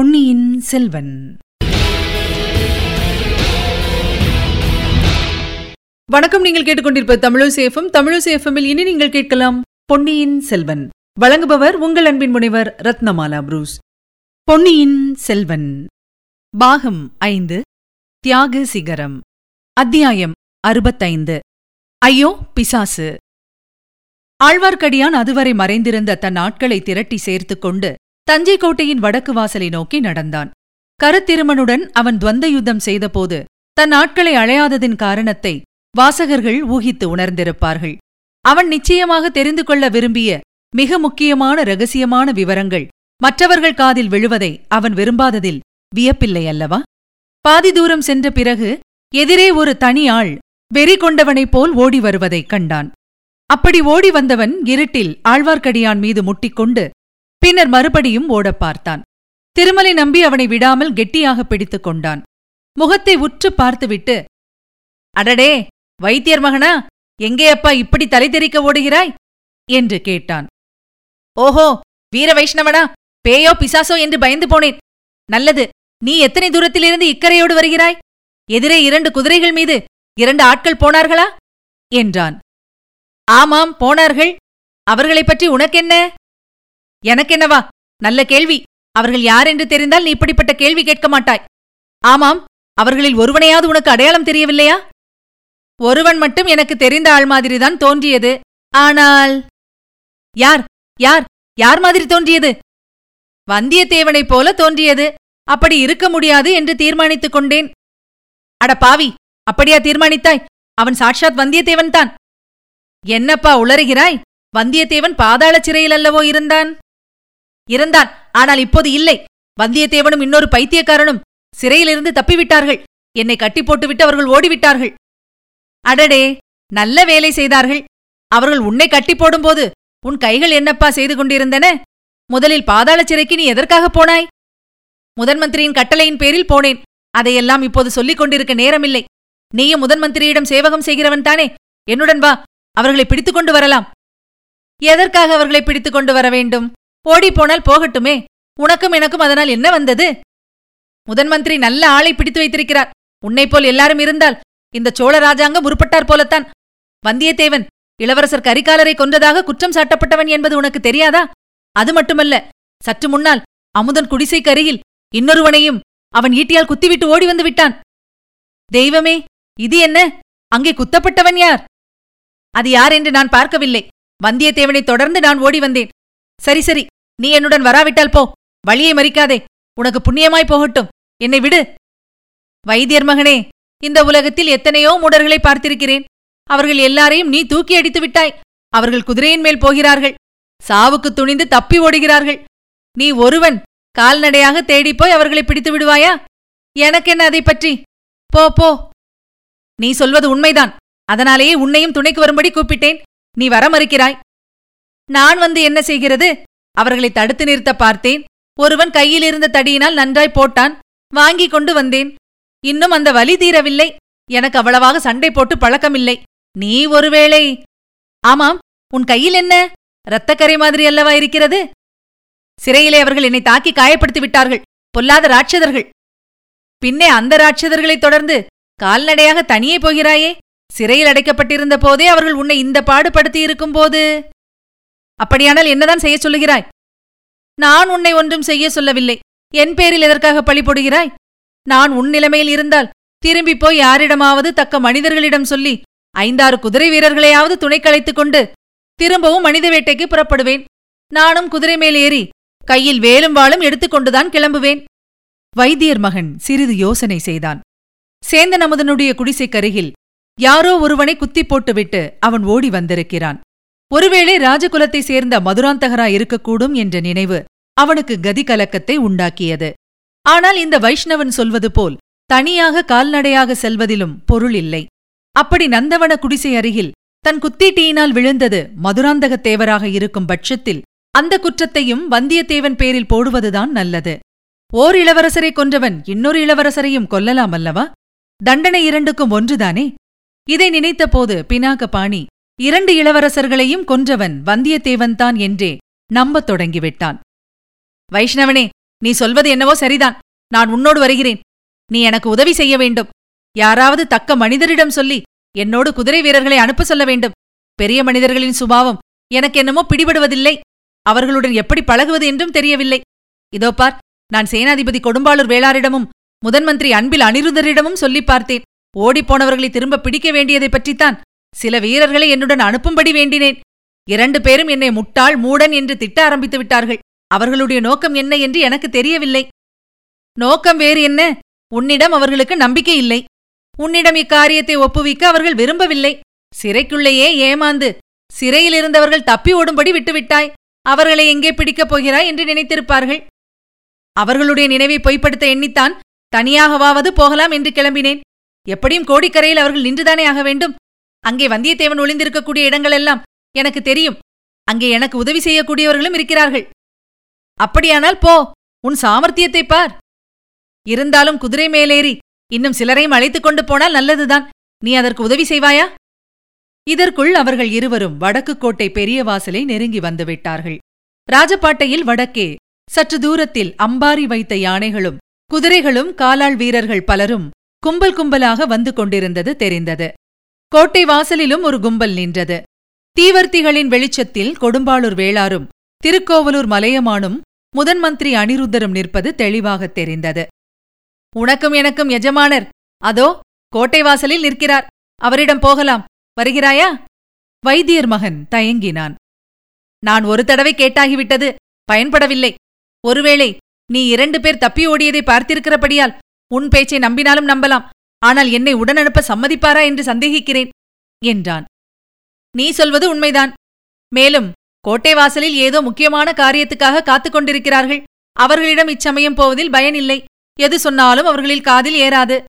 பொன்னியின் செல்வன். வணக்கம் நீங்கள் கேட்டுக்கொண்டிருப்ப தமிழசேஃபம் தமிழசேஃபமில் இனி நீங்கள் கேட்கலாம் பொன்னியின் செல்வன். வழங்குபவர் உங்கள் அன்பின் முனைவர் ரத்னமாலா புரூஸ். பொன்னியின் செல்வன். பாகம் ஐந்து தியாக சிகரம். அத்தியாயம் அறுபத்தைந்து. ஐயோ பிசாசு. ஆழ்வார்க்கடியான் அதுவரை மறைந்திருந்த தன் ஆட்களை திரட்டி சேர்த்து கொண்டு தஞ்சை கோட்டையின் வடக்கு வாசலை நோக்கி நடந்தான். கருத்திருமனுடன் அவன் துவந்த யுத்தம் செய்தபோது தன் ஆட்களை அழையாததின் காரணத்தை வாசகர்கள் ஊகித்து உணர்ந்திருப்பார்கள். அவன் நிச்சயமாக தெரிந்து கொள்ள விரும்பிய மிக முக்கியமான ரகசியமான விவரங்கள் மற்றவர்கள் காதில் விழுவதை அவன் விரும்பாததில் வியப்பில்லை அல்லவா? பாதி தூரம் சென்ற பிறகு எதிரே ஒரு தனி ஆள் வெறி கொண்டவனைப் போல் ஓடி வருவதைக் கண்டான். அப்படி ஓடி வந்தவன் இருட்டில் ஆழ்வார்க்கடியான் மீது முட்டிக்கொண்டு பின்னர் மறுபடியும் ஓடப் பார்த்தான். திருமலை நம்பி அவனை விடாமல் கெட்டியாக பிடித்துக் கொண்டான். முகத்தை உற்று பார்த்துவிட்டு அடடே வைத்தியர் மகனா எங்கே அப்பா இப்படி தலை தெறிக்க ஓடுகிறாய்? என்று கேட்டான். ஓஹோ வீர வைஷ்ணவனா பேயோ பிசாசோ என்று பயந்து போனேன். நல்லது நீ எத்தனை தூரத்திலிருந்து இக்கரையோடு வருகிறாய்? எதிரே இரண்டு குதிரைகள் மீது இரண்டு ஆட்கள் போனார்களா? என்றான். ஆமாம் போனார்கள். அவர்களைப் பற்றி உனக்கென்ன? எனக்கென்னவா? நல்ல கேள்வி. அவர்கள் யார் என்று தெரிந்தால் நீ இப்படிப்பட்ட கேள்வி கேட்க மாட்டாய். ஆமாம் அவர்களில் ஒருவனையாவது உனக்கு அடையாளம் தெரியவில்லையா? ஒருவன் மட்டும் எனக்கு தெரிந்த ஆள் மாதிரிதான் தோன்றியது. ஆனால் யார் யார் யார் மாதிரி தோன்றியது? வந்தியத்தேவனைப் போல தோன்றியது. அப்படி இருக்க முடியாது என்று தீர்மானித்துக் கொண்டேன். அட பாவி அப்படியா தீர்மானித்தாய்? அவன் சாட்சாத் வந்தியத்தேவன் தான் என்னப்பா உளறுகிறாய்? வந்தியத்தேவன் பாதாள சிறையில் அல்லவோ இருந்தான்? இருந்தான் ஆனால் இப்போது இல்லை. வந்தியத்தேவனும் இன்னொரு பைத்தியக்காரனும் சிறையிலிருந்து தப்பிவிட்டார்கள். என்னை கட்டி போட்டுவிட்டு அவர்கள் ஓடிவிட்டார்கள். அடடே நல்ல வேலை செய்தார்கள். அவர்கள் உன்னை கட்டி போடும்போது உன் கைகள் என்னப்பா செய்து கொண்டிருந்தன? முதலில் பாதாள சிறைக்கு நீ எதற்காக போனாய்? முதன் மந்திரியின் கட்டளையின் பேரில் போனேன். அதையெல்லாம் இப்போது சொல்லிக் கொண்டிருக்க நேரமில்லை. நீயும் முதன் மந்திரியிடம் சேவகம் செய்கிறவன் தானே? என்னுடன் வா அவர்களை பிடித்துக் கொண்டு வரலாம். எதற்காக அவர்களை பிடித்துக் கொண்டு வர வேண்டும்? ஓடிப்போனால் போகட்டுமே. உனக்கும் எனக்கும் அதனால் என்ன வந்தது? முதன் மந்திரி நல்ல ஆளை பிடித்து வைத்திருக்கிறார். உன்னைப் போல் எல்லாரும் இருந்தால் இந்த சோழ ராஜாங்கம் உருப்பட்டார் போலத்தான். வந்தியத்தேவன் இளவரசர் கரிகாலரை கொன்றதாக குற்றம் சாட்டப்பட்டவன் என்பது உனக்கு தெரியாதா? அது மட்டுமல்ல சற்று முன்னால் அமுதன் குடிசைக்கு அருகில் இன்னொருவனையும் அவன் ஈட்டியால் குத்திவிட்டு ஓடி வந்து விட்டான். தெய்வமே இது என்ன? அங்கே குத்தப்பட்டவன் யார்? அது யார் என்று நான் பார்க்கவில்லை. வந்தியத்தேவனை தொடர்ந்து நான் ஓடி வந்தேன். சரி சரி நீ என்னுடன் வராவிட்டால் போ. வழியை மறிக்காதே. உனக்கு புண்ணியமாய் போகட்டும். என்னை விடு. வைத்தியர் மகனே இந்த உலகத்தில் எத்தனையோ மூடர்களை பார்த்திருக்கிறேன். அவர்கள் எல்லாரையும் நீ தூக்கி அடித்து விட்டாய். அவர்கள் குதிரையின் மேல் போகிறார்கள். சாவுக்கு துணிந்து தப்பி ஓடுகிறார்கள். நீ ஒருவன் கால்நடையாக தேடிப்போய் அவர்களை பிடித்து விடுவாயா? எனக்கென்ன அதை பற்றி? போ போ. நீ சொல்வது உண்மைதான். அதனாலேயே உன்னையும் துணைக்கு வரும்படி கூப்பிட்டேன். நீ வர மறுக்கிறாய். நான் வந்து என்ன செய்கிறது? அவர்களை தடுத்து நிறுத்த பார்த்தேன். ஒருவன் கையில் இருந்த தடியினால் நன்றாய் போட்டான். வாங்கிக் கொண்டு வந்தேன். இன்னும் அந்த வலி தீரவில்லை. எனக்கு அவ்வளவாக சண்டை போட்டு பழக்கமில்லை. நீ ஒருவேளை ஆமாம் உன் கையில் என்ன? இரத்தக்கரை மாதிரி அல்லவா இருக்கிறது? சிறையிலே அவர்கள் என்னை தாக்கி காயப்படுத்தி விட்டார்கள். பொல்லாத ராட்சதர்கள். பின்னே அந்த ராட்சதர்களைத் தொடர்ந்து கால்நடையாக தனியே போகிறாயே. சிறையில் அடைக்கப்பட்டிருந்த போதே அவர்கள் உன்னை இந்த பாடுபடுத்தி இருக்கும்போது அப்படியானால் என்னதான் செய்ய சொல்லுகிறாய்? நான் உன்னை ஒன்றும் செய்ய சொல்லவில்லை. என் பேரில் எதற்காக பழி போடுகிறாய்? நான் உன் நிலைமையில் இருந்தால் திரும்பி போய் யாரிடமாவது தக்க மனிதர்களிடம் சொல்லி ஐந்தாறு குதிரை வீரர்களையாவது துணை களைத்துக் கொண்டு திரும்பவும் மனித வேட்டைக்கு புறப்படுவேன். நானும் குதிரை மேல் ஏறி கையில் வேலும் வாளும் எடுத்துக்கொண்டுதான் கிளம்புவேன். வைத்தியர் மகன் சிறிது யோசனை செய்தான். சேந்தன் அமுதனுடைய குடிசைக்கருகில் யாரோ ஒருவனை குத்திப் போட்டுவிட்டு அவன் ஓடி வந்திருக்கிறான். ஒருவேளை ராஜகுலத்தைச் சேர்ந்த மதுராந்தகரா இருக்கக்கூடும் என்ற நினைவு அவனுக்கு கதி கலக்கத்தை உண்டாக்கியது. ஆனால் இந்த வைஷ்ணவன் சொல்வது போல் தனியாக கால்நடையாக செல்வதிலும் பொருள் இல்லை. அப்படி நந்தவன குடிசை அருகில் தன் குத்தீட்டியினால் விழுந்தது மதுராந்தகத் தேவராக இருக்கும் பட்சத்தில் அந்த குற்றத்தையும் வந்தியத்தேவன் பேரில் போடுவதுதான் நல்லது. ஓர் இளவரசரை கொன்றவன் இன்னொரு இளவரசரையும் கொல்லலாம் அல்லவா? தண்டனை இரண்டுக்கும் ஒன்றுதானே? இதை நினைத்தபோது பினாக பாணி இரண்டு இளவரசர்களையும் கொன்றவன் வந்தியத்தேவன்தான் என்றே நம்பத் தொடங்கிவிட்டான். வைஷ்ணவனே நீ சொல்வது என்னவோ சரிதான். நான் உன்னோடு வருகிறேன். நீ எனக்கு உதவி செய்ய வேண்டும். யாராவது தக்க மனிதரிடம் சொல்லி என்னோடு குதிரை வீரர்களை அனுப்ப சொல்ல வேண்டும். பெரிய மனிதர்களின் சுபாவம் எனக்கு என்னமோ பிடிபடுவதில்லை. அவர்களுடன் எப்படி பழகுவது என்றும் தெரியவில்லை. இதோ பார் நான் சேனாதிபதி கொடும்பாளூர் வேளாரிடமும் முதன்மந்திரி அன்பில் அனிருதரிடமும் சொல்லிப் பார்த்தேன். ஓடிப்போனவர்களை திரும்ப பிடிக்க வேண்டியதைப் பற்றித்தான் சில வீரர்களை என்னுடன் அனுப்பும்படி வேண்டினேன். இரண்டு பேரும் என்னை முட்டாள் மூடன் என்று திட்ட ஆரம்பித்து விட்டார்கள். அவர்களுடைய நோக்கம் என்ன என்று எனக்கு தெரியவில்லை. நோக்கம் வேறு என்ன? உன்னிடம் அவர்களுக்கு நம்பிக்கை இல்லை. உன்னிடம் இக்காரியத்தை ஒப்புவிக்க அவர்கள் விரும்பவில்லை. சிறைக்குள்ளேயே ஏமாந்து சிறையில் இருந்தவர்கள் தப்பி ஓடும்படி விட்டுவிட்டாய். அவர்களை எங்கே பிடிக்கப் போகிறாய் என்று நினைத்திருப்பார்கள். அவர்களுடைய நினைவை பொய்ப்படுத்த எண்ணித்தான் தனியாகவாவது போகலாம் என்று கிளம்பினேன். எப்படியும் கோடிக்கரையில் அவர்கள் நின்றுதானே ஆக வேண்டும்? அங்கே வந்தியத்தேவன் ஒளிந்திருக்கக்கூடிய இடங்களெல்லாம் எனக்கு தெரியும். அங்கே எனக்கு உதவி செய்யக்கூடியவர்களும் இருக்கிறார்கள். அப்படியானால் போ உன் சாமர்த்தியத்தை பார். இருந்தாலும் குதிரை மேலேறி இன்னும் சிலரையும் அழைத்துக் கொண்டு போனால் நல்லதுதான். நீ அதற்கு உதவி செய்வாயா? இதற்குள் அவர்கள் இருவரும் வடக்கு கோட்டை பெரிய வாசலை நெருங்கி வந்துவிட்டார்கள் ராஜபாட்டையில் வடக்கே சற்று தூரத்தில் அம்பாரி வைத்த யானைகளும் குதிரைகளும் காலாள் வீரர்கள் பலரும் கும்பல் கும்பலாக வந்து கொண்டிருந்தது தெரிந்தது. கோட்டை வாசலிலும் ஒரு கும்பல் நின்றது. தீவர்த்திகளின் வெளிச்சத்தில் கொடும்பாளூர் வேளாரும் திருக்கோவலூர் மலையமானும் முதன் மந்திரி அனிருத்தரும் நிற்பது தெளிவாகத் தெரிந்தது. உனக்கும் எனக்கும் எஜமானர் அதோ கோட்டை வாசலில் நிற்கிறார். அவரிடம் போகலாம். வருகிறாயா? வைத்தியர் மகன் தயங்கினான். நான் ஒரு தடவை கேட்டாகிவிட்டது. பயன்படவில்லை. ஒருவேளை நீ இரண்டு பேர் தப்பி ஓடியதை பார்த்திருக்கிறபடியால் உன் பேச்சை நம்பினாலும் நம்பலாம். ஆனால் என்னை உடனனுப்ப சம்மதிப்பாரா என்று சந்தேகிக்கிறேன் என்றான். நீ சொல்வது உண்மைதான். மேலும் கோட்டை வாசலில் ஏதோ முக்கியமான காரியத்துக்காக காத்துக் கொண்டிருக்கிறார்கள். அவர்களிடம் இச்சமயம் போவதில் பயனில்லை எது சொன்னாலும் அவர்களில் காதில் ஏறாது.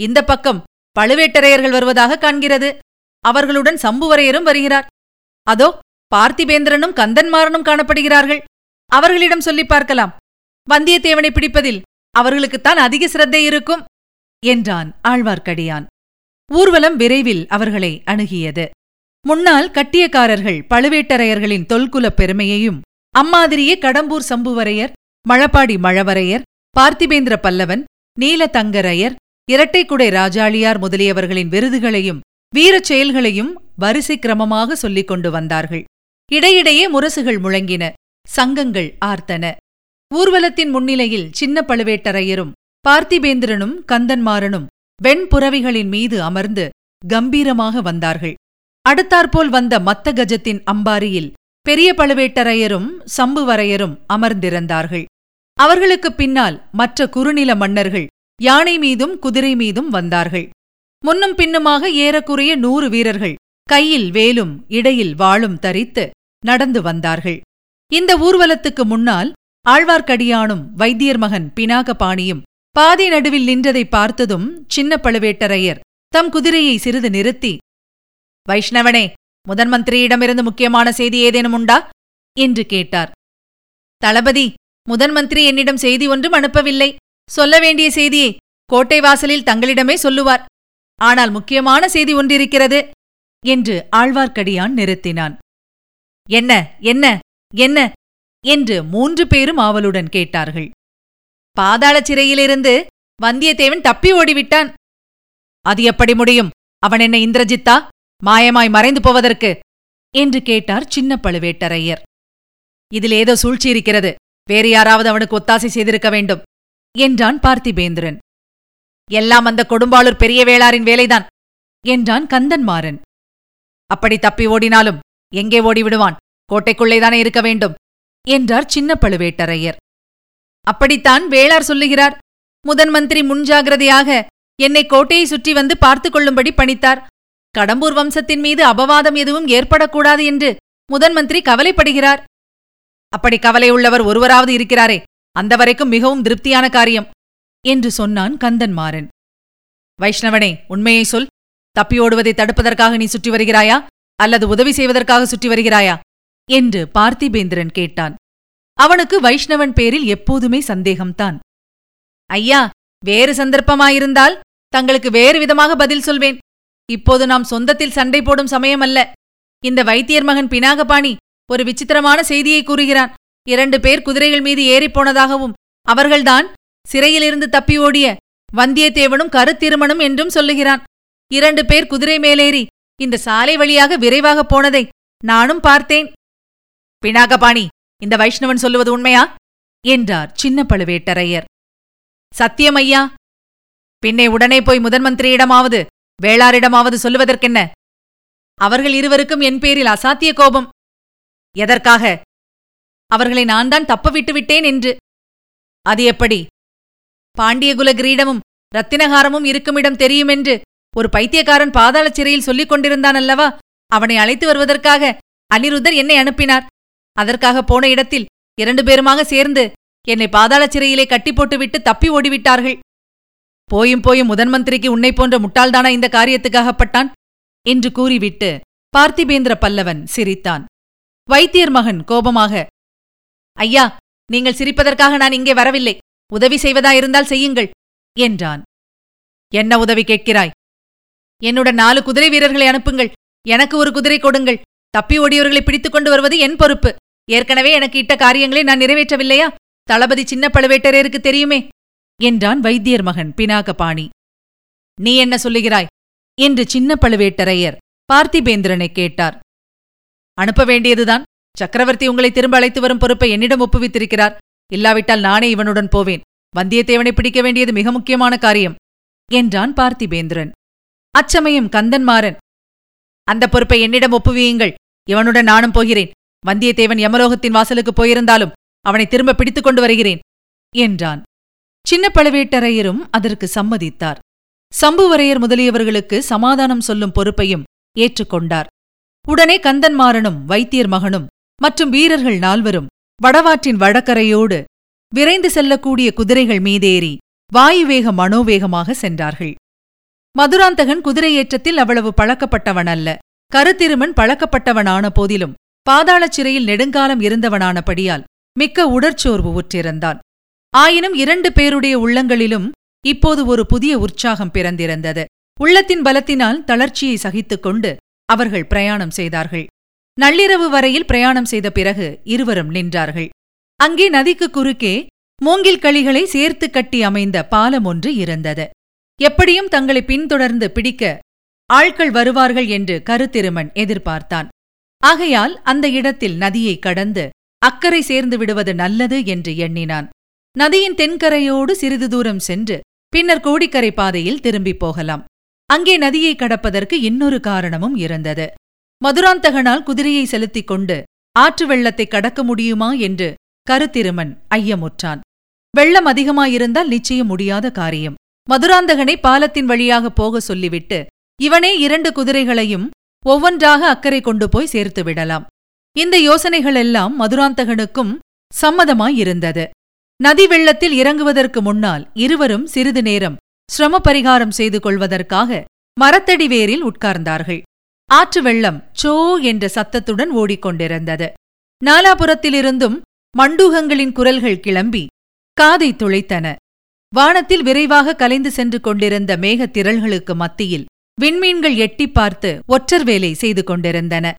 இந்த பக்கம் பழுவேட்டரையர்கள் வருவதாக காண்கிறது. அவர்களுடன் சம்புவரையரும் வருகிறார். அதோ பார்த்திபேந்திரனும் கந்தன்மாரனும் காணப்படுகிறார்கள். அவர்களிடம் சொல்லிப் பார்க்கலாம். வந்தியத்தேவனை பிடிப்பதில் அவர்களுக்குத்தான் அதிக சிரத்தை இருக்கும். என்றான் ஆழ்வார்க்கடியான். ஊர்வலம் விரைவில் அவர்களை அணுகியது. முன்னால் கட்டியக்காரர்கள் பழுவேட்டரையர்களின் தொல்குலப் பெருமையையும் அம்மாதிரியே கடம்பூர் சம்புவரையர் மழப்பாடி மழவரையர் பார்த்திபேந்திர பல்லவன் நீலதங்கரையர் இரட்டைக்குடை ராஜாளியார் முதலியவர்களின் விருதுகளையும் வீரச் செயல்களையும் வரிசை கிரமமாக சொல்லிக் கொண்டு வந்தார்கள். இடையிடையே முரசுகள் முழங்கின சங்கங்கள் ஆர்த்தன. ஊர்வலத்தின் முன்னிலையில் சின்ன பழுவேட்டரையரும் பார்த்திபேந்திரனும் கந்தன்மாறனும் வெண்புறவிகளின் மீது அமர்ந்து கம்பீரமாக வந்தார்கள். அடுத்தாற்போல் வந்த மத்த கஜத்தின் அம்பாரியில் பெரிய பழுவேட்டரையரும் சம்புவரையரும் அமர்ந்திருந்தார்கள். அவர்களுக்குப் பின்னால் மற்ற குறுநில மன்னர்கள் யானை மீதும் குதிரை மீதும் வந்தார்கள். முன்னும் பின்னுமாக ஏறக்குறைய நூறு வீரர்கள் கையில் வேலும் இடையில் வாளும் தரித்து நடந்து வந்தார்கள். இந்த ஊர்வலத்துக்கு முன்னால் ஆழ்வார்க்கடியானும் வைத்தியர் மகன் பினாகபாணியும் பாதி நடுவில் நின்றதை பார்த்ததும் சின்ன பழுவேட்டரையர் தம் குதிரையை சிறிது நிறுத்தி வைஷ்ணவனே முதன் மந்திரியிடமிருந்து முக்கியமான செய்தி ஏதேனும் உண்டா? என்று கேட்டார். தளபதி முதன் மந்திரி என்னிடம் செய்தி ஒன்றும் அனுப்பவில்லை. சொல்ல வேண்டிய செய்தியை கோட்டை வாசலில் தங்களிடமே சொல்லுவார். ஆனால் முக்கியமான செய்தி ஒன்றிருக்கிறது என்று ஆழ்வார்க்கடியான் நிறுத்தினான். என்ன என்ன என்ன? என்று மூன்று பேரும் ஆவலுடன் கேட்டார்கள். பாதாள சிறையிலிருந்து வந்தியத்தேவன் தப்பி ஓடிவிட்டான். அது எப்படி முடியும்? அவன் என்ன இந்திரஜித்தா? மாயமாய் மறைந்து போவதற்கு? என்று கேட்டார் சின்ன பழுவேட்டரையர். இதில் ஏதோ சூழ்ச்சி இருக்கிறது. வேறு யாராவது அவனுக்கு ஒத்தாசை செய்திருக்க வேண்டும் என்றான் பார்த்திபேந்திரன். எல்லாம் அந்த கொடும்பாளூர் பெரிய வேளாரின் வேலைதான் என்றான் கந்தன்மாறன். அப்படி தப்பி ஓடினாலும் எங்கே ஓடிவிடுவான்? கோட்டைக்குள்ளேதானே இருக்க வேண்டும் என்றார் சின்ன பழுவேட்டரையர். அப்படித்தான் வேளார் சொல்லுகிறார். முதன் மந்திரி முன்ஜாகிரதையாக என்னை கோட்டையை சுற்றி வந்து பார்த்து கொள்ளும்படி பணித்தார். கடம்பூர் வம்சத்தின் மீது அபவாதம் எதுவும் ஏற்படக்கூடாது என்று முதன் மந்திரி கவலைப்படுகிறார். அப்படி கவலை உள்ளவர் ஒருவராவது இருக்கிறாரே அந்த வரைக்கும் மிகவும் திருப்தியான காரியம் என்று சொன்னான் கந்தன்மாறன் வைஷ்ணவனே உண்மையை சொல். தப்பியோடுவதை தடுப்பதற்காக நீ சுற்றி வருகிறாயா அல்லது உதவி செய்வதற்காக சுற்றி வருகிறாயா என்று பார்த்திபேந்திரன் கேட்டான். அவனுக்கு வைஷ்ணவன் பேரில் எப்போதுமே சந்தேகம்தான். ஐயா வேறு சந்தர்ப்பமாயிருந்தால் தங்களுக்கு வேறு விதமாக பதில் சொல்வேன். இப்போது நாம் சொந்தத்தில் சண்டை போடும் சமயமல்ல. இந்த வைத்தியர் மகன் பினாகபாணி ஒரு விசித்திரமான செய்தியை கூறுகிறான். இரண்டு பேர் குதிரைகள் மீது ஏறிப்போனதாகவும் அவர்கள்தான் சிறையிலிருந்து தப்பி ஓடிய வந்தியத்தேவனும் கருத்திருமணும் என்றும் சொல்லுகிறான். இரண்டு பேர் குதிரை மேலேறி இந்த சாலை வழியாக விரைவாக போனதை நானும் பார்த்தேன். பினாகபாணி இந்த வைஷ்ணவன் சொல்லுவது உண்மையா? என்றார் சின்ன பழுவேட்டரையர். சத்தியம் ஐயா. பின்னே உடனே போய் முதன் மந்திரியிடமாவது வேளாரிடமாவது சொல்லுவதற்கென்ன? அவர்கள் இருவருக்கும் என் பேரில் அசாத்திய கோபம். எதற்காக? அவர்களை நான் தான் தப்ப விட்டுவிட்டேன் என்று. அது எப்படி? பாண்டியகுல கிரீடமும் ரத்தினகாரமும் இருக்குமிடம் தெரியுமென்று ஒரு பைத்தியக்காரன் பாதாள சிறையில் சொல்லிக் கொண்டிருந்தான் அல்லவா? அவனை அழைத்து வருவதற்காக அனிருத்தர் என்னை அனுப்பினார். அதற்காக போன இடத்தில் இரண்டு பேருமாக சேர்ந்து என்னை பாதாள சிறையிலே கட்டி போட்டுவிட்டு தப்பி ஓடிவிட்டார்கள். போயும் போயும் முதன் மந்திரிக்கு உன்னை போன்ற முட்டாள்தானா இந்த காரியத்துக்காகப்பட்டான்? என்று கூறிவிட்டு பார்த்திபேந்திர பல்லவன் சிரித்தான். வைத்தியர் மகன் கோபமாக ஐயா நீங்கள் சிரிப்பதற்காக நான் இங்கே வரவில்லை. உதவி செய்வதாயிருந்தால் செய்யுங்கள் என்றான். என்ன உதவி கேட்கிறாய்? என்னுடன் நாலு குதிரை வீரர்களை அனுப்புங்கள். எனக்கு ஒரு குதிரை கொடுங்கள். தப்பி ஓடியவர்களை பிடித்துக் கொண்டு வருவது என் பொறுப்பு. ஏற்கனவே எனக்கு இட்ட காரியங்களை நான் நிறைவேற்றவில்லையா? தளபதி சின்ன பழுவேட்டரேருக்கு தெரியுமே? என்றான் வைத்தியர் மகன் பினாகபாணி. நீ என்ன சொல்லுகிறாய்? என்று சின்ன பழுவேட்டரையர் பார்த்திபேந்திரனை கேட்டார். அனுப்ப வேண்டியதுதான். சக்கரவர்த்தி உங்களை திரும்ப அழைத்து வரும் பொறுப்பை என்னிடம் ஒப்புவித்திருக்கிறார். இல்லாவிட்டால் நானே இவனுடன் போவேன். வந்தியத்தேவனை பிடிக்க வேண்டியது மிக முக்கியமான காரியம் என்றான் பார்த்திபேந்திரன். அச்சமயம் கந்தன்மாறன் அந்த பொறுப்பை என்னிடம் ஒப்புவியுங்கள். இவனுடன் நானும் போகிறேன். வந்தியத்தேவன் யமலோகத்தின் வாசலுக்கு போயிருந்தாலும் அவனை திரும்ப பிடித்துக் கொண்டு வருகிறேன் என்றான். சின்ன பழுவேட்டரையரும் அதற்கு சம்மதித்தார். சம்புவரையர் முதலியவர்களுக்கு சமாதானம் சொல்லும் பொறுப்பையும் ஏற்றுக்கொண்டார். உடனே கந்தன்மாறனும் வைத்தியர் மகனும் மற்றும் வீரர்கள் நால்வரும் வடவாற்றின் வடக்கரையோடு விரைந்து செல்லக்கூடிய குதிரைகள் மீதேறி வாயுவேக மனோவேகமாக சென்றார்கள். மதுராந்தகன் குதிரையேற்றத்தில் அவ்வளவு பழக்கப்பட்டவன் அல்ல கருத்திருமன் பழக்கப்பட்டவனான போதிலும் பாதாளச் சிறையில் நெடுங்காலம் இருந்தவனானபடியால் மிக்க உடற்சோர்வு உற்றிருந்தான். ஆயினும் இரண்டு பேருடைய உள்ளங்களிலும் இப்போது ஒரு புதிய உற்சாகம் பிறந்திருந்தது. உள்ளத்தின் பலத்தினால் தளர்ச்சியை சகித்துக் கொண்டு அவர்கள் பிரயாணம் செய்தார்கள். நள்ளிரவு வரையில் பிரயாணம் செய்த பிறகு இருவரும் நின்றார்கள். அங்கே நதிக்கு குறுக்கே மூங்கில் களிகளை சேர்த்து கட்டி அமைந்த பாலம் ஒன்று இருந்தது. எப்படியும் தங்களை பின்தொடர்ந்து பிடிக்க ஆட்கள் வருவார்கள் என்று கருத்திருமன் எதிர்பார்த்தான். ஆகையால் அந்த இடத்தில் நதியை கடந்து அக்கறை சேர்ந்து விடுவது நல்லது என்று எண்ணினான். நதியின் தென்கரையோடு சிறிது தூரம் சென்று பின்னர் கோடிக்கரை பாதையில் திரும்பிப் போகலாம். அங்கே நதியை கடப்பதற்கு இன்னொரு காரணமும் இருந்தது. மதுராந்தகனால் குதிரையை செலுத்திக் கொண்டு ஆற்று வெள்ளத்தை கடக்க முடியுமா என்று கருத்திருமன் ஐயமுற்றான். வெள்ளம் அதிகமாயிருந்தால் நிச்சயம் முடியாத காரியம். மதுராந்தகனை பாலத்தின் வழியாக போக சொல்லிவிட்டு இவனே இரண்டு குதிரைகளையும் ஒவ்வொன்றாக அக்கறை கொண்டு போய் சேர்த்து விடலாம். இந்த யோசனைகளெல்லாம் மதுராந்தகனுக்கும் சம்மதமாயிருந்தது. நதி வெள்ளத்தில் இறங்குவதற்கு முன்னால் இருவரும் சிறிது நேரம் சிரம பரிகாரம் செய்து கொள்வதற்காக மரத்தடி வேரில் உட்கார்ந்தார்கள். ஆற்று வெள்ளம் சோ என்ற சத்தத்துடன் ஓடிக்கொண்டிருந்தது. நாலாபுரத்திலிருந்தும் மண்டூகங்களின் குரல்கள் கிளம்பி காதை துளைத்தன. வானத்தில் விரைவாக கலைந்து சென்று கொண்டிருந்த மேகத் திரள்களுக்கு மத்தியில் விண்மீன்கள் எட்டிப் பார்த்து ஒற்றர் வேலை செய்து கொண்டிருந்தன.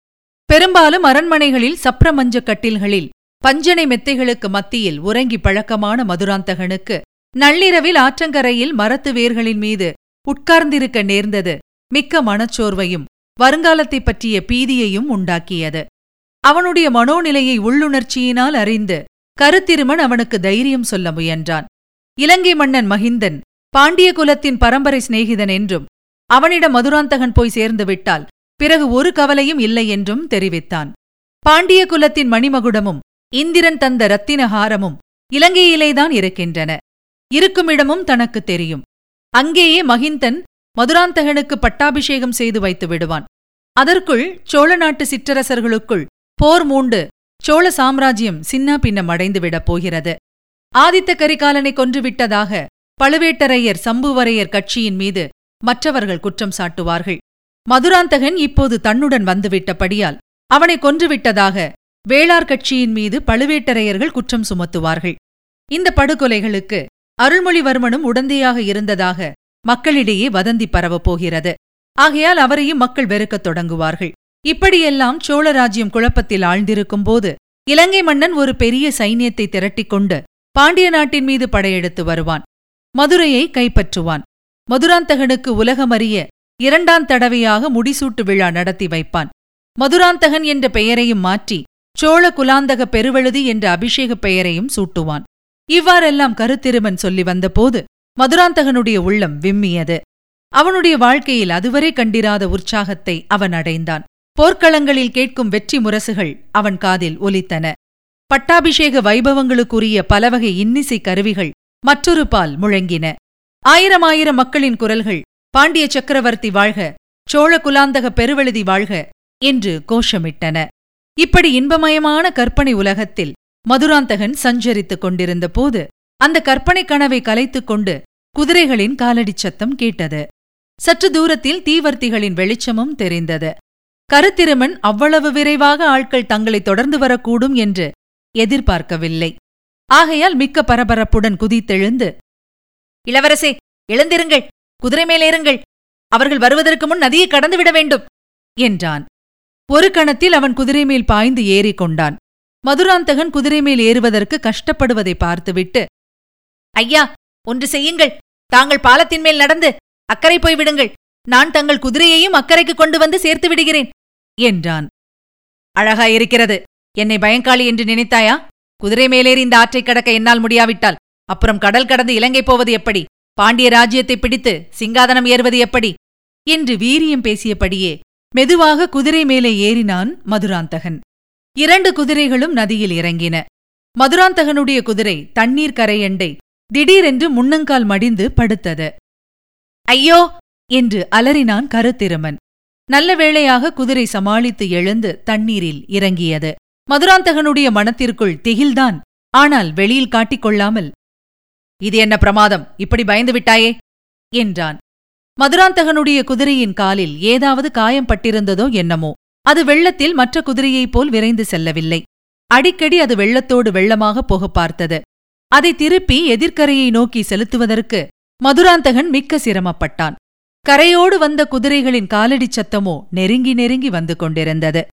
பெரும்பாலும் அரண்மனைகளில் சப்ரமஞ்ச கட்டில்களில் பஞ்சனை மெத்தைகளுக்கு மத்தியில் உறங்கி பழக்கமான மதுராந்தகனுக்கு நள்ளிரவில் ஆற்றங்கரையில் மரத்து வேர்களின் மீது உட்கார்ந்திருக்க நேர்ந்தது மிக்க மனச்சோர்வையும் வருங்காலத்தைப் பற்றிய பீதியையும் உண்டாக்கியது. அவனுடைய மனோநிலையை உள்ளுணர்ச்சியினால் அறிந்து கருத்திருமன் அவனுக்கு தைரியம் சொல்ல முயன்றான். இலங்கை மன்னன் மகிந்தன் பாண்டிய குலத்தின் பரம்பரை சிநேகிதன் என்றும் அவனிடம் மதுராந்தகன் போய் சேர்ந்து விட்டால் பிறகு ஒரு கவலையும் இல்லை என்றும் தெரிவித்தான். பாண்டிய குலத்தின் மணிமகுடமும் இந்திரன் தந்த ரத்தினஹாரமும் இலங்கையிலேதான் இருக்கின்றன. இருக்குமிடமும் தனக்கு தெரியும். அங்கேயே மகிந்தன் மதுராந்தகனுக்கு பட்டாபிஷேகம் செய்து வைத்து விடுவான். அதற்குள் சோழ நாட்டு சிற்றரசர்களுக்குள் போர் மூண்டு சோழ சாம்ராஜ்யம் சின்ன பின்னம் அடைந்துவிடப் போகிறது. ஆதித்த கரிகாலனை கொன்றுவிட்டதாக பழுவேட்டரையர் சம்புவரையர் கட்சியின் மீது மற்றவர்கள் குற்றம் சாட்டுவார்கள். மதுராந்தகன் இப்போது தன்னுடன் வந்துவிட்டபடியால் அவனை கொன்றுவிட்டதாக வேளார் கட்சியின் மீது பழுவேட்டரையர்கள் குற்றம் சுமத்துவார்கள். இந்த படுகொலைகளுக்கு அருள்மொழிவர்மனும் உடந்தையாக இருந்ததாக மக்களிடையே வதந்தி பரவப் போகிறது. ஆகையால் அவரையும் மக்கள் வெறுக்கத் தொடங்குவார்கள். இப்படியெல்லாம் சோழ ராஜ்யம் குழப்பத்தில் ஆழ்ந்திருக்கும்போது இலங்கை மன்னன் ஒரு பெரிய சைன்யத்தை திரட்டிக் கொண்டு பாண்டிய நாட்டின் மீது படையெடுத்து வருவான். மதுரையை கைப்பற்றுவான். மதுராந்தகனுக்கு உலகமறிய இரண்டாம் தடவையாக முடிசூட்டு விழா நடத்தி வைப்பான். மதுராந்தகன் என்ற பெயரையும் மாற்றி சோழ குலாந்தக பெருவழுதி என்ற அபிஷேக பெயரையும் சூட்டுவான். இவ்வாறெல்லாம் கருத்திருமன் சொல்லி வந்தபோது மதுராந்தகனுடைய உள்ளம் விம்மியது. அவனுடைய வாழ்க்கையில் அதுவரை கண்டிராத உற்சாகத்தை அவன் அடைந்தான். போர்க்களங்களில் கேட்கும் வெற்றி முரசுகள் அவன் காதில் ஒலித்தன. பட்டாபிஷேக வைபவங்களுக்குரிய பலவகை இன்னிசை கருவிகள் மற்றொரு பால் முழங்கின. ஆயிரம் ஆயிரம் மக்களின் குரல்கள். பாண்டிய சக்கரவர்த்தி வாழ்க. சோழ குலாந்தக பெருவெழுதி வாழ்க என்று கோஷமிட்டன. இப்படி இன்பமயமான கற்பனை உலகத்தில் மதுராந்தகன் சஞ்சரித்துக் கொண்டிருந்த போது அந்த கற்பனை கனவை கலைத்துக் கொண்டு குதிரைகளின் காலடிச் சத்தம் கேட்டது. சற்று தூரத்தில் தீவர்த்திகளின் வெளிச்சமும் தெரிந்தது. கருத்திருமன் அவ்வளவு விரைவாக ஆட்கள் தங்களை தொடர்ந்து வரக்கூடும் என்று எதிர்பார்க்கவில்லை. ஆகையால் மிக்க பரபரப்புடன் குதித்தெழுந்து இளவரசே எழுந்திருங்கள் குதிரை மேலேறுங்கள் அவர்கள் வருவதற்கு முன் நதியை கடந்துவிட வேண்டும் என்றான். ஒரு கணத்தில் அவன் குதிரை மேல் பாய்ந்து ஏறிக் கொண்டான். மதுராந்தகன் குதிரை மேல் ஏறுவதற்கு கஷ்டப்படுவதை பார்த்துவிட்டு ஐயா ஒன்று செய்யுங்கள். தாங்கள் பாலத்தின் மேல் நடந்து அக்கறை போய் விடுங்கள். நான் தங்கள் குதிரையையும் அக்கறைக்கு கொண்டு வந்து சேர்த்து விடுகிறேன் என்றான். அழகா இருக்கிறது என்னை பயங்காளி என்று நினைத்தாயா? குதிரை மேலேறி இந்த ஆற்றைக் கடக்க என்னால் முடியாவிட்டால் அப்புறம் கடல் கடந்து இலங்கை போவது எப்படி? பாண்டிய ராஜ்யத்தை பிடித்து சிங்காதனம் ஏறுவது எப்படி? என்று வீரியம் பேசியபடியே மெதுவாக குதிரை மேலே ஏறினான் மதுராந்தகன். இரண்டு குதிரைகளும் நதியில் இறங்கின. மதுராந்தகனுடைய குதிரை தண்ணீர் கரையண்டை திடீரென்று முன்னங்கால் மடிந்து படுத்தது. ஐயோ! என்று அலறினான் கருத்திருமன். நல்ல வேளையாக குதிரை சமாளித்து எழுந்து தண்ணீரில் இறங்கியது. மதுராந்தகனுடைய மனத்திற்குள் திகில்தான். ஆனால் வெளியில் காட்டிக்கொள்ளாமல் இது என்ன பிரமாதம்? இப்படி பயந்து விட்டாயே? என்றான். மதுராந்தகனுடைய குதிரையின் காலில் ஏதாவது காயம் பட்டிருந்ததோ என்னமோ அது வெள்ளத்தில் மற்ற குதிரையைப் போல் விரைந்து செல்லவில்லை. அடிக்கடி அது வெள்ளத்தோடு வெள்ளமாக போக பார்த்தது. அதை திருப்பி எதிர்க்கரையை நோக்கி செலுத்துவதற்கு மதுராந்தகன் மிக்க சிரமப்பட்டான். கரையோடு வந்த குதிரைகளின் காலடிச் சத்தமோ நெருங்கி நெருங்கி வந்து கொண்டிருந்தது.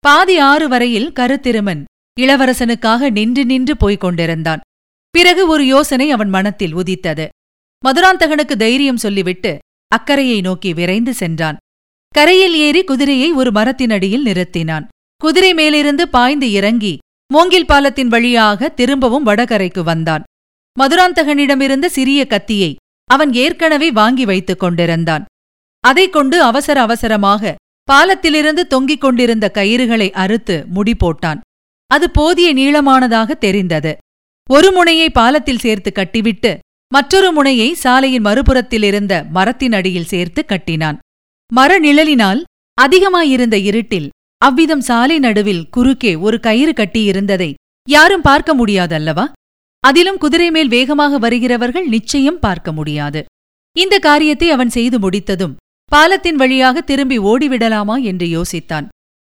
பாதி ஆறு வரையில் கருத்திருமன் இளவரசனுக்காக நின்று நின்று போய்க் கொண்டிருந்தான். பிறகு ஒரு யோசனை அவன் மனத்தில் உதித்தது. மதுராந்தகனுக்கு தைரியம் சொல்லிவிட்டு அக்கரையை நோக்கி விரைந்து சென்றான். கரையில் ஏறி குதிரையை ஒரு மரத்தினடியில் நிறுத்தினான். குதிரை மேலிருந்து பாய்ந்து இறங்கி மூங்கில் பாலத்தின் வழியாக திரும்பவும் வடகரைக்கு வந்தான். மதுராந்தகனிடமிருந்த சிறிய கத்தியை அவன் ஏற்கனவே வாங்கி வைத்துக் கொண்டிருந்தான். அதைக் கொண்டு அவசர அவசரமாக பாலத்திலிருந்து தொங்கிக் கொண்டிருந்த கயிறுகளை அறுத்து முடி போட்டான். அது போதிய நீளமானதாக தெரிந்தது. ஒரு முனையை பாலத்தில் சேர்த்து கட்டிவிட்டு மற்றொரு முனையை சாலையின் மறுபுறத்தில் இருந்த மரத்தின் அடியில் சேர்த்து கட்டினான். மர நிழலினால் அதிகமாயிருந்த இருட்டில் அவ்விதம் சாலை நடுவில் குறுக்கே ஒரு கயிறு கட்டியிருந்ததை யாரும் பார்க்க முடியாதல்லவா? அதிலும் குதிரை மேல் வேகமாக வருகிறவர்கள் நிச்சயம் பார்க்க முடியாது. இந்த காரியத்தை அவன் செய்து முடித்ததும் பாலத்தின் வழியாக திரும்பி ஓடிவிடலாமா என்று யோசித்தான்.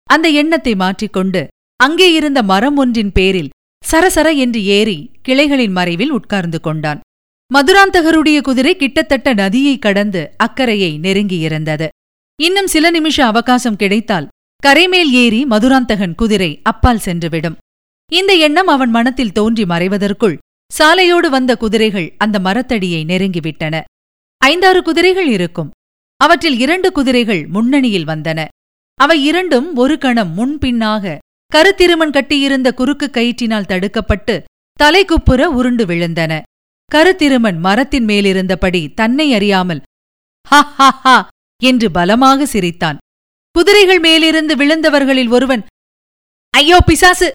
அந்த எண்ணத்தை மாற்றிக்கொண்டு அங்கே இருந்த மரம் ஒன்றின் பேரில் சரசர என்று ஏறி கிளைகளின் மறைவில் உட்கார்ந்து கொண்டான். மதுராந்தகருடைய குதிரை கிட்டத்தட்ட நதியை கடந்து அக்கறையை நெருங்கியிருந்தது இன்னும் சில நிமிஷ அவகாசம் கிடைத்தால் கரைமேல் ஏறி மதுராந்தகன் குதிரை அப்பால் சென்றுவிடும். இந்த எண்ணம் அவன் மனத்தில் தோன்றி மறைவதற்குள் சாலையோடு வந்த குதிரைகள் அந்த மரத்தடியை நெருங்கிவிட்டன. ஐந்தாறு குதிரைகள் இருக்கும். அவற்றில் இரண்டு குதிரைகள் முன்னணியில் வந்தன. அவை இரண்டும் ஒரு கணம் முன்பின்னாக கருத்திருமன் கட்டியிருந்த குறுக்கு கயிற்றினால் தடுக்கப்பட்டு தலைக்குப்புற உருண்டு விழுந்தன. கருத்திருமன் மரத்தின் மேலிருந்தபடி தன்னை அறியாமல் ஹா ஹா ஹா என்று பலமாக சிரித்தான். குதிரைகள் மேலிருந்து விழுந்தவர்களில் ஒருவன் ஐயோ பிசாசு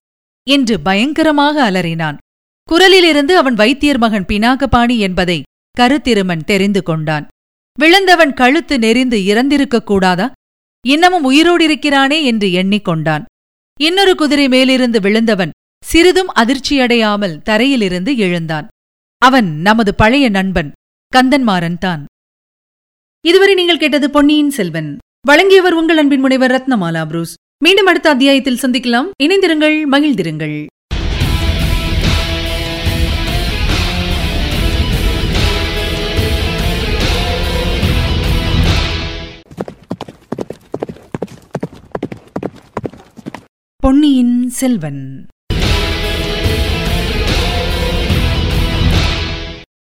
என்று பயங்கரமாக அலறினான். குரலிலிருந்து அவன் வைத்தியர் மகன் பினாகபாணி என்பதை கருத்திருமன் தெரிந்து கொண்டான். விழுந்தவன் கழுத்து நெறிந்து இறந்திருக்கக் கூடாதா இன்னமும் உயிரோடிருக்கிறானே என்று எண்ணிக்கொண்டான். இன்னொரு குதிரை மேலிருந்து விழுந்தவன் சிறிதும் அதிர்ச்சியடையாமல் தரையிலிருந்து எழுந்தான். அவன் நமது பழைய நண்பன் கந்தன்மாறன் தான். இதுவரை நீங்கள் கேட்டது பொன்னியின் செல்வன். வழங்கியவர் உங்கள் அன்பின் முனைவர் ரத்னமாலா புரூஸ். மீண்டும் அடுத்த அத்தியாயத்தில் சந்திக்கலாம். இணைந்திருங்கள் மகிழ்ந்திருங்கள். பொன்னியின் செல்வன்.